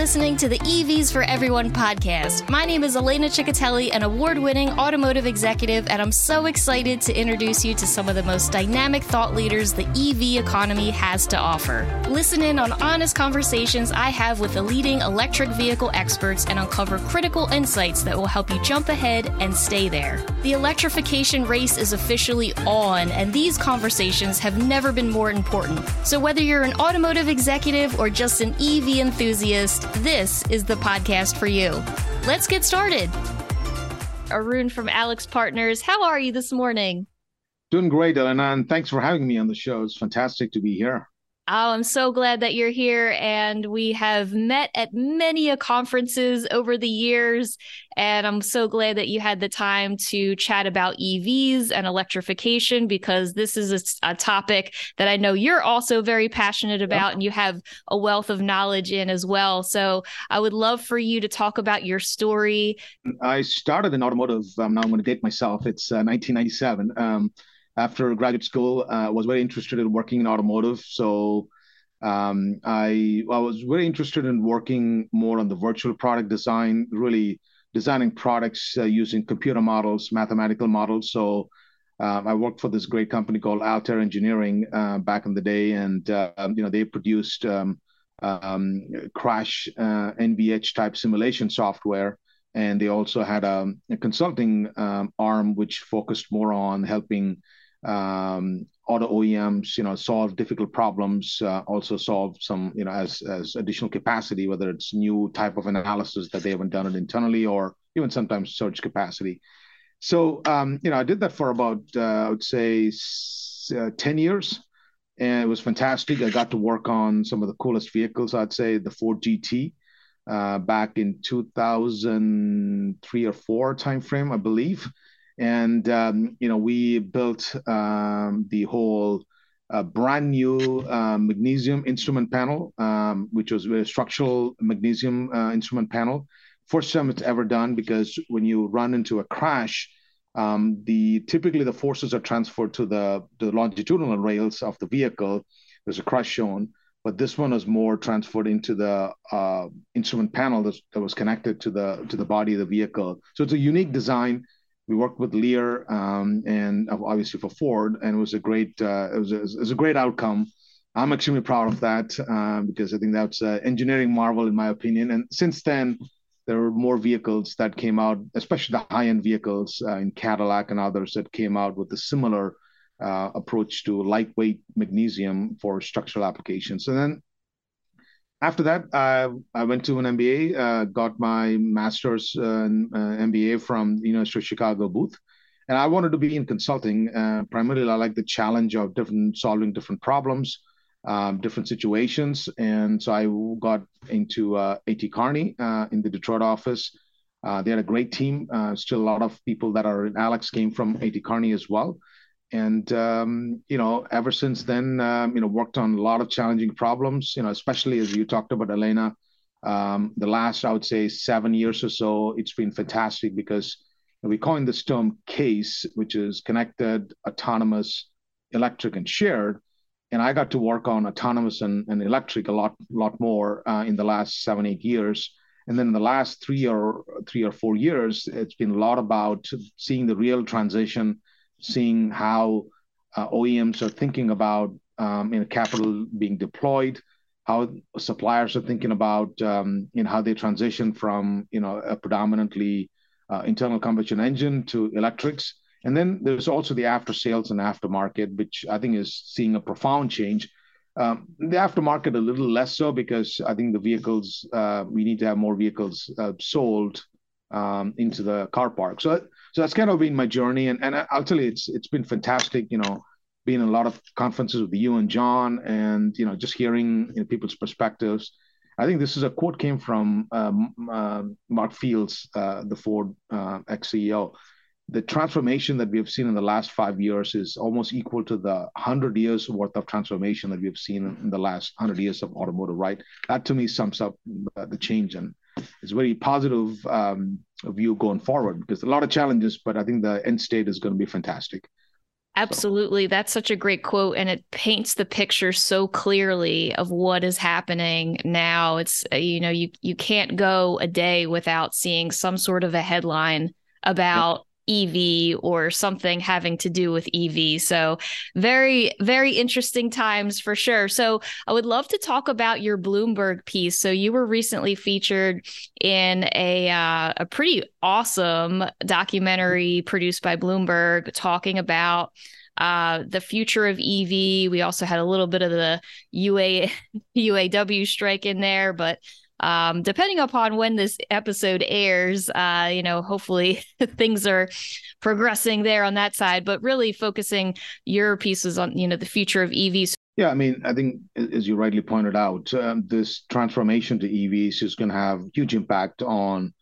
listening to the EVs for Everyone podcast. My name is Elena Ciccotelli, an award winning automotive executive, and I'm so excited to introduce you to some of the most dynamic thought leaders the EV economy has to offer. Listen in on honest conversations I have with the leading electric vehicle experts and uncover critical insights that will help you jump ahead and stay there. The electrification race is officially on, and these conversations have never been more important. So, whether you're an automotive executive or just an EV enthusiast, this is the podcast for you. Let's get started. Arun from AlixPartners, how are you this morning? Doing great, Elena, and thanks for having me on the show. It's fantastic to be here. Oh, I'm so glad that you're here. And we have met at many a conferences over the years. And I'm so glad that you had the time to chat about EVs and electrification because this is a, a topic that I know you're also very passionate about and you have a wealth of knowledge in as well. So I would love for you to talk about your story. I started in automotive. Um, now I'm going to date myself. It's uh, 1997. Um, after graduate school, I uh, was very interested in working in automotive. So um, I, I was very interested in working more on the virtual product design, really designing products uh, using computer models, mathematical models. So um, I worked for this great company called Altair Engineering uh, back in the day, and uh, you know they produced um, um, crash uh, NVH type simulation software, and they also had a, a consulting um, arm which focused more on helping um, auto OEMs, you know, solve difficult problems, uh, also solve some, you know, as as additional capacity, whether it's new type of analysis that they haven't done it internally, or even sometimes surge capacity. So, um, you know, I did that for about, uh, I would say, uh, ten years, and it was fantastic. I got to work on some of the coolest vehicles. I'd say the Ford GT. Uh, back in 2003 or four timeframe, I believe, and um, you know we built um, the whole uh, brand new uh, magnesium instrument panel, um, which was a structural magnesium uh, instrument panel. First time it's ever done because when you run into a crash, um, the typically the forces are transferred to the the longitudinal rails of the vehicle. There's a crash shown, but this one was more transferred into the uh, instrument panel that, that was connected to the to the body of the vehicle. So it's a unique design we worked with Lear um, and obviously for Ford, and it was a great uh, it, was a, it was a great outcome. I'm extremely proud of that uh, because I think that's an engineering marvel in my opinion. And since then, there were more vehicles that came out, especially the high-end vehicles uh, in Cadillac and others that came out with a similar uh, approach to lightweight magnesium for structural applications. And then after that, uh, I went to an MBA, uh, got my master's uh, MBA uh, from the University of Chicago Booth. And I wanted to be in consulting. Uh, primarily, I like the challenge of different solving different problems, um, different situations. And so I got into uh, AT Kearney in the Detroit office. they had a great team. still, a lot of people that are in Alix came from AT Kearney as well and um, you know ever since then um, you know worked on a lot of challenging problems you know especially as you talked about elena um, the last i would say seven years or so it's been fantastic because we coined this term case which is connected autonomous electric and shared. And i got to work on autonomous and, and electric a lot lot more uh, in the last seven eight years. And then in the last three or three or four years it's been a lot about seeing the real transition seeing how uh, OEMs are thinking about um, capital being deployed, how suppliers are thinking about um, how they transition from you know a predominantly uh, internal combustion engine to electrics. And then there's also the after sales and aftermarket, which I think is seeing a profound change. Um, the aftermarket a little less so because I think the vehicles uh, we need to have more vehicles sold into the car park. So so that's kind of been my journey. And, and i'll tell you it's it's been fantastic you know being in a lot of conferences with you and john and you know just hearing you know, people's perspectives. I think this is a quote came from um, uh, mark fields uh, the ford uh, ex-ceo the transformation that we have seen in the last five years is almost equal to the 100 years worth of transformation that we have seen in the last 100 years of automotive right? That to me sums up the change. And it's very positive um, view going forward because a lot of challenges, but I think the end state is going to be fantastic. Absolutely. So. That's such a great quote. And it paints the picture so clearly of what is happening now. It's, uh, you know, you, you can't go a day without seeing some sort of a headline about EV or something having to do with EV. So, very, very interesting times for sure. So, I would love to talk about your Bloomberg piece. So, you were recently featured in a uh, a pretty awesome documentary produced by Bloomberg talking about uh, the future of EV. We also had a little bit of the UA UAW strike in there, but um, depending upon when this episode airs, uh, you know, hopefully things are progressing there on that side, but really focusing your pieces on, you know, the future of EVs. Yeah, I mean, I think as you rightly pointed out, um, this transformation to EVs is going to have huge impact on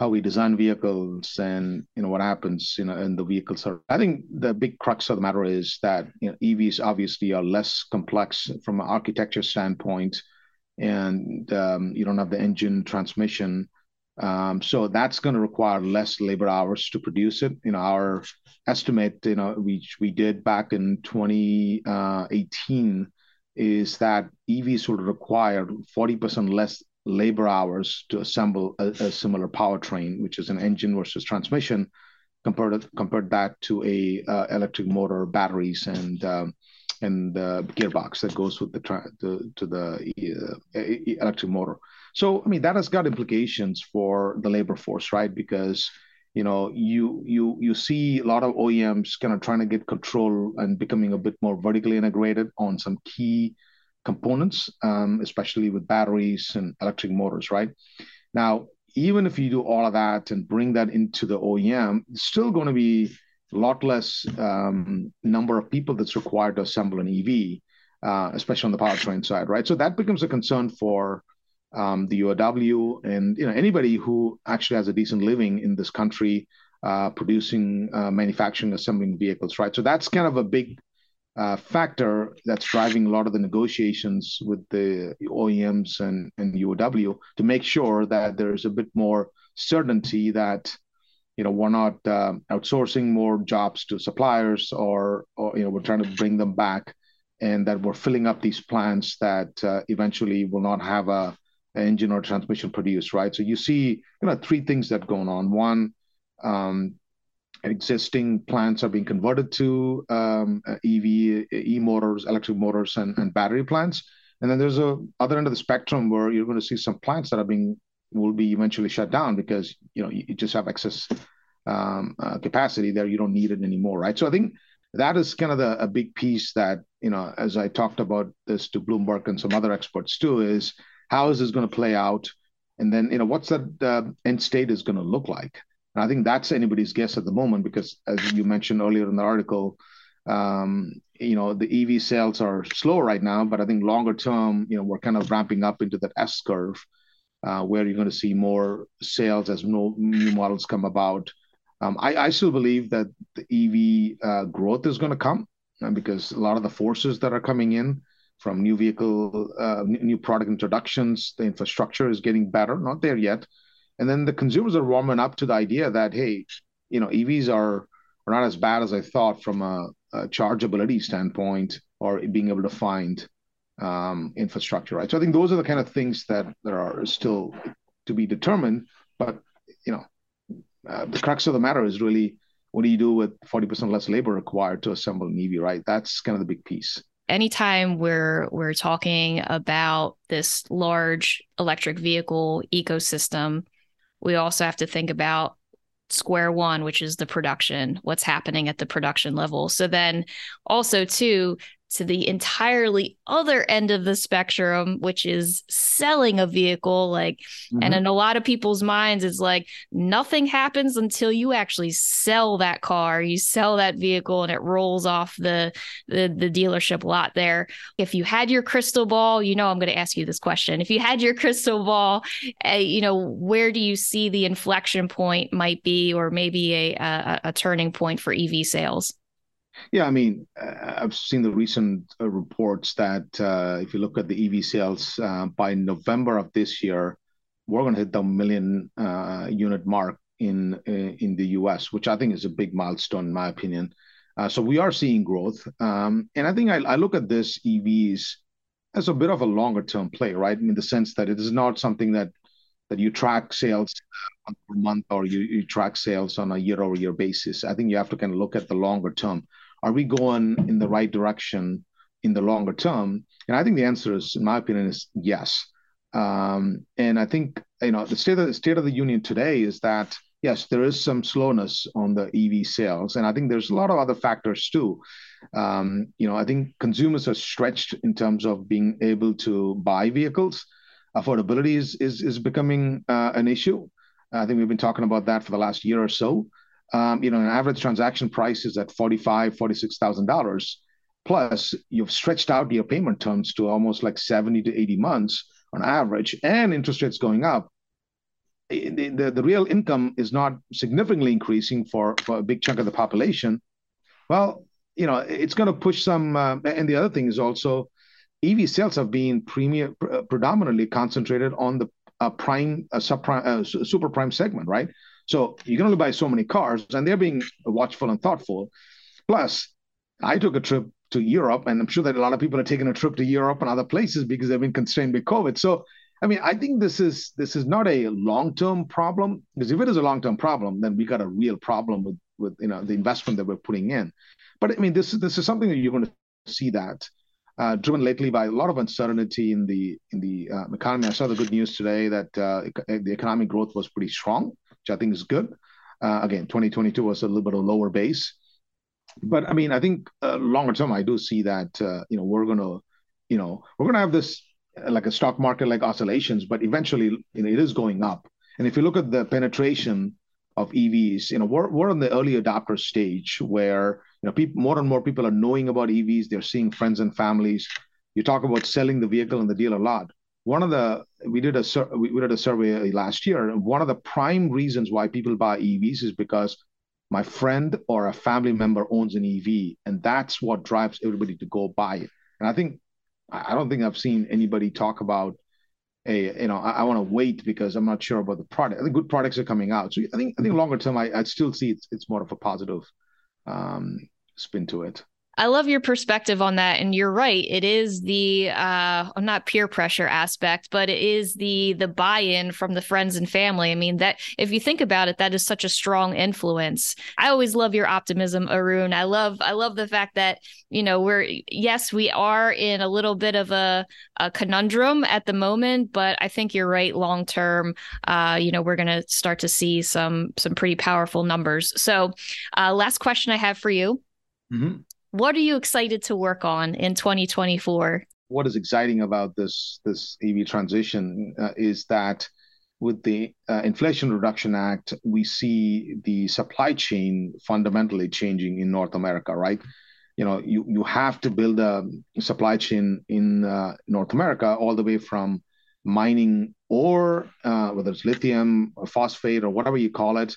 how we design vehicles and you know what happens you know in the vehicles are i think the big crux of the matter is that you know evs obviously are less complex from an architecture standpoint and um, you don't have the engine transmission. Um, so that's going to require less labor hours to produce it. You know, our estimate, you know, which we did back in 2018, is that EVs will require 40% less labor hours to assemble a, a, similar powertrain, which is an engine versus transmission, compared to, compared that to a uh, electric motor, batteries, and um, and the gearbox that goes with the, the to the uh, electric motor. So I mean that has got implications for the labor force, right? Because you know you you you see a lot of OEMs kind of trying to get control and becoming a bit more vertically integrated on some key components, um, especially with batteries and electric motors, right? Now, even if you do all of that and bring that into the OEM, it's still going to be a lot less um, number of people that's required to assemble an EV, uh, especially on the powertrain side, right? So that becomes a concern for um, the UAW and you know anybody who actually has a decent living in this country, uh, producing, uh, manufacturing, assembling vehicles, right? So that's kind of a big uh, factor that's driving a lot of the negotiations with the OEMs and and UAW to make sure that there's a bit more certainty that you know we're not uh, outsourcing more jobs to suppliers or, or you know we're trying to bring them back and that we're filling up these plants that uh, eventually will not have a, a, engine or transmission produced right? So you see you know three things that going on. One um, existing plants are being converted to um, ev e-motors electric motors and, and battery plants. And then there's a other end of the spectrum where you're going to see some plants that are being will be eventually shut down because you know you, just have excess um, uh, capacity there. You don't need it anymore, right? So I think that is kind of the, a big piece that you know, as I talked about this to Bloomberg and some other experts too, is how is this going to play out, and then you know what's that uh, end state is going to look like. And I think that's anybody's guess at the moment because, as you mentioned earlier in the article, um, you know the EV sales are slow right now, but I think longer term, you know, we're kind of ramping up into that S curve. Uh, where you're going to see more sales as new models come about. Um, I, still believe that the EV uh, growth is going to come uh, because a lot of the forces that are coming in from new vehicle, new product introductions, the infrastructure is getting better, not there yet. And then the consumers are warming up to the idea that, hey, you know, EVs are, not as bad as I thought from a chargeability standpoint or being able to find um, infrastructure, right? So I think those are the kind of things that there are still to be determined. But you know, uh, the crux of the matter is really what do you do with 40% less labor required to assemble an EV, right? That's kind of the big piece. Anytime we're we're talking about this large electric vehicle ecosystem, we also have to think about square one, which is the production, what's happening at the production level. So then also too, to the entirely other end of the spectrum, which is selling a vehicle. Like, mm-hmm. and in a lot of people's minds, it's like nothing happens until you actually sell that car, you sell that vehicle, and it rolls off the the, the dealership lot there. If you had your crystal ball, you know I'm going to ask you this question. If you had your crystal ball, uh, you know where do you see the inflection point might be, or maybe a, a, a turning point for EV sales? Yeah, I mean, uh, I've seen the recent uh, reports that uh, if you look at the EV sales by November of this year, we're going to hit the million unit mark in in the US, which I think is a big milestone in my opinion. So we are seeing growth. And I think I look at this EVs as a bit of a longer-term play, right? In the sense that it is not something that you track sales month per month or you track sales on a year-over-year basis. I think you have to kind of look at the longer term. Are we going in the right direction in the longer term? And I think the answer is, in my opinion, is yes. And I think you know the state of the state of the union today is that, yes, there is some slowness on the EV sales. And I think there's a lot of other factors too. Um, you know, I think consumers are stretched in terms of being able to buy vehicles. Affordability is is is becoming an issue. I think we've been talking about that for the last year or so. Um, an average transaction price is at $45,000-$46,000. Plus, you've stretched out your payment terms to almost like seventy to eighty months on average, and interest rates going up. The the real income is not significantly increasing for for a big chunk of the population. Well, you know, it's going to push some. Uh, and the other thing is also EV sales have been premier, predominantly concentrated on the uh, prime, uh, super prime segment, right? So you can only buy so many cars, and they're being watchful and thoughtful. Plus, I took a trip to Europe, and I'm sure that a lot of people are taking a trip to Europe and other places because they've been constrained by COVID. So I mean, I think this is this is not a long-term problem. Because if it is a long-term problem, then we got a real problem with with you know the investment that we're putting in. But I mean, this is this is something that you're going to see that driven lately by a lot of uncertainty in the in the uh, economy. I saw the good news today that uh, the economic growth was pretty strong, which I think is good. Uh, again, 2022 was a little bit of lower base. But I mean, I think uh, longer term, I do see that uh, you know we're to you know, we're gonna have this uh, like a stock market like oscillations, but eventually you know, it is going up. And if you look at the penetration of EVs, you know, we're we're in the early adopter stage where you know people more and more people are knowing about EVs. They're seeing friends and families. You talk about selling the vehicle in the dealer lot. One of the we did a we did a survey last year. One of the prime reasons why people buy EVs is because my friend or a family member owns an EV, and that's what drives everybody to go buy it. And I think I don't think I've seen anybody talk about, a you know "I want to wait because I'm not sure about the product." I think good products are coming out. So I think I think longer term, I'd still see it's more of a positive um, spin to it. I love your perspective on that. And you're right. It is the uh, not peer pressure aspect, but it is the the buy-in from the friends and family. I mean, that if you think about it, that is such a strong influence. I always love your optimism, Arun. I love I love the fact that you know we're, yes, we are in a little bit of a conundrum at the moment, but I think you're right. Long term, uh, you know, we're going to start to see some some pretty powerful numbers. So uh, last question I have for you. Mm-hmm. What are you excited to work on in 2024? What is exciting about this this EV transition uh, is that with the uh, Inflation Reduction Act, we see the supply chain fundamentally changing in North America, right? You know, you, you have to build a supply chain in uh, North America all the way from mining ore, whether it's lithium or phosphate or whatever you call it,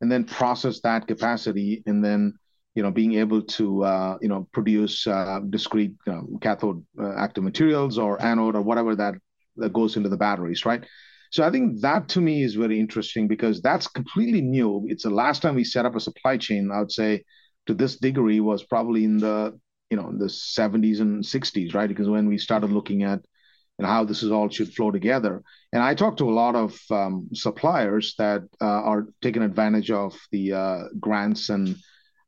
and then process that capacity, and then being able to uh, you know, produce uh, discrete um, cathode uh, active materials or anode or whatever that that goes into the batteries, right? So I think that to me is very interesting because that's completely new. It's the last time we set up a supply chain, I would say, to this degree was probably in the you know, the 70s and 60s, right? Because when we started looking at and how this is all should flow together. And I talked to a lot of um, suppliers that uh, are taking advantage of the grants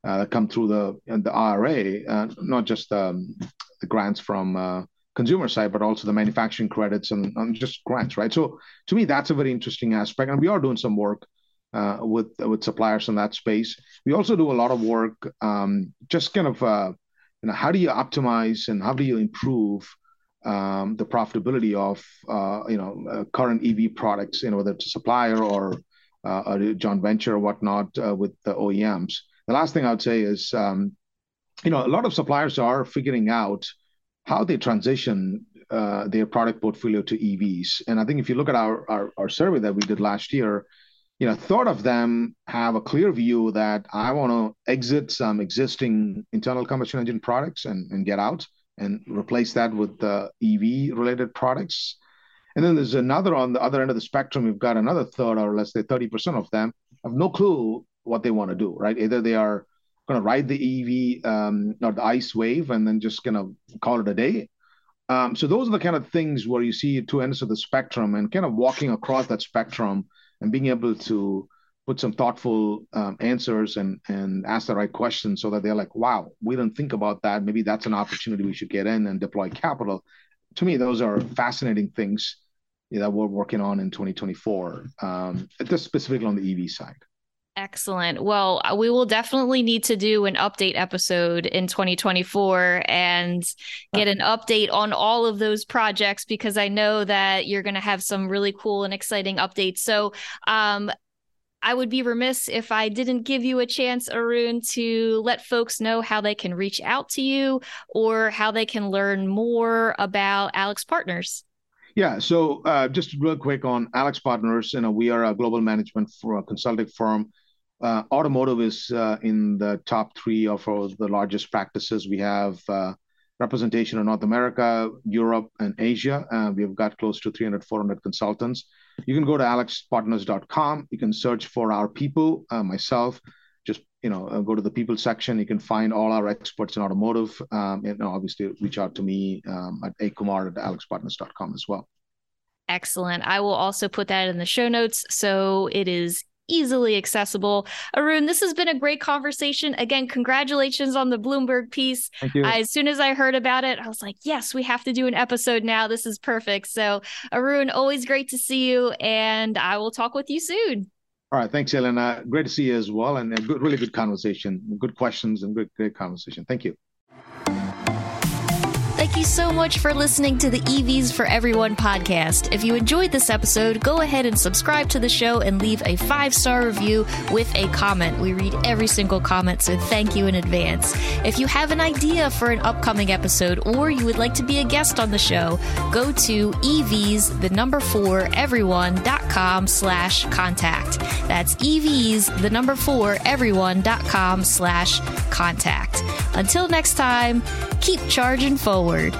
Uh, that come through the uh, the IRA, uh, not just um, the grants from uh, consumer side, but also the manufacturing credits and and, just grants, right? So to me, that's a very interesting aspect. And we are doing some work with with suppliers in that space. We also do a lot of work um, just kind of you know how do you optimize and how do you improve Um, the profitability of you know current EV products, you know whether it's a supplier or a joint venture or whatnot with the OEMs. The last thing I would say is um, you know, a lot of suppliers are figuring out how they transition uh, their product portfolio to EVs. And I think if you look at our survey that we did last year, you a third of them have a clear view that I want to exit some existing internal combustion engine products and get out and replace that with EV-related products. And then there's another on the other end of the spectrum. We've got another third, or let's say 30% of them have no clue what they want to do, right? Either they are going to ride the EV um, or the ICE wave and then just kind of call it a day. Um, so those are the kind of things where you see two ends of the spectrum and kind of walking across that spectrum and being able to put some thoughtful um, answers and and ask the right questions so that they're like, wow, we didn't think about that. Maybe that's an opportunity we should get in and deploy capital. To me, those are fascinating things that we're working on in 2024, um, just specifically on the EV side. Excellent. Well, uh, we will definitely need to do an update episode in 2024 and get an update on all of those projects because I know that you're going to have some really cool and exciting updates. So, um, I would be remiss if I didn't give you a chance, Arun, to let folks know how they can reach out to you or how they can learn more about AlixPartners. Yeah, so uh, just real quick on AlixPartners, you know, we are a global management for a consulting firm automotive is uh, in the top three of the largest practices. We have uh, representation in North America, Europe, and Asia. Uh, we've got close to 300, 400 consultants. You can go to alixpartners.com. You can search for our people, uh, myself. Just you know, uh, go to the people section. You can find all our experts in automotive, um, and obviously reach out to me um, at akumar at alixpartners.com as well. Excellent. I will also put that in the show notes so it is easily accessible. Arun, this has been a great conversation. Again, congratulations on the Bloomberg piece. Thank you. as soon as I heard about it, I was like, yes, we have to do an episode now. This is perfect. So, Arun, always great to see you, and I will talk with you soon. All right. Thanks, Elena. Great to see you as well. And a good, really good conversation, good questions, and good, great conversation. Thank you. So much for listening to the EVs for Everyone podcast. If you enjoyed this episode, go ahead and subscribe to the show and leave a five star review with a comment. We read every single comment, so thank you in advance. If you have an idea for an upcoming episode or you would like to be a guest on the show, go to EVs, the number four, everyone.com slash contact. That's EVs, the number four, everyone.com slash contact. Until next time, keep charging forward.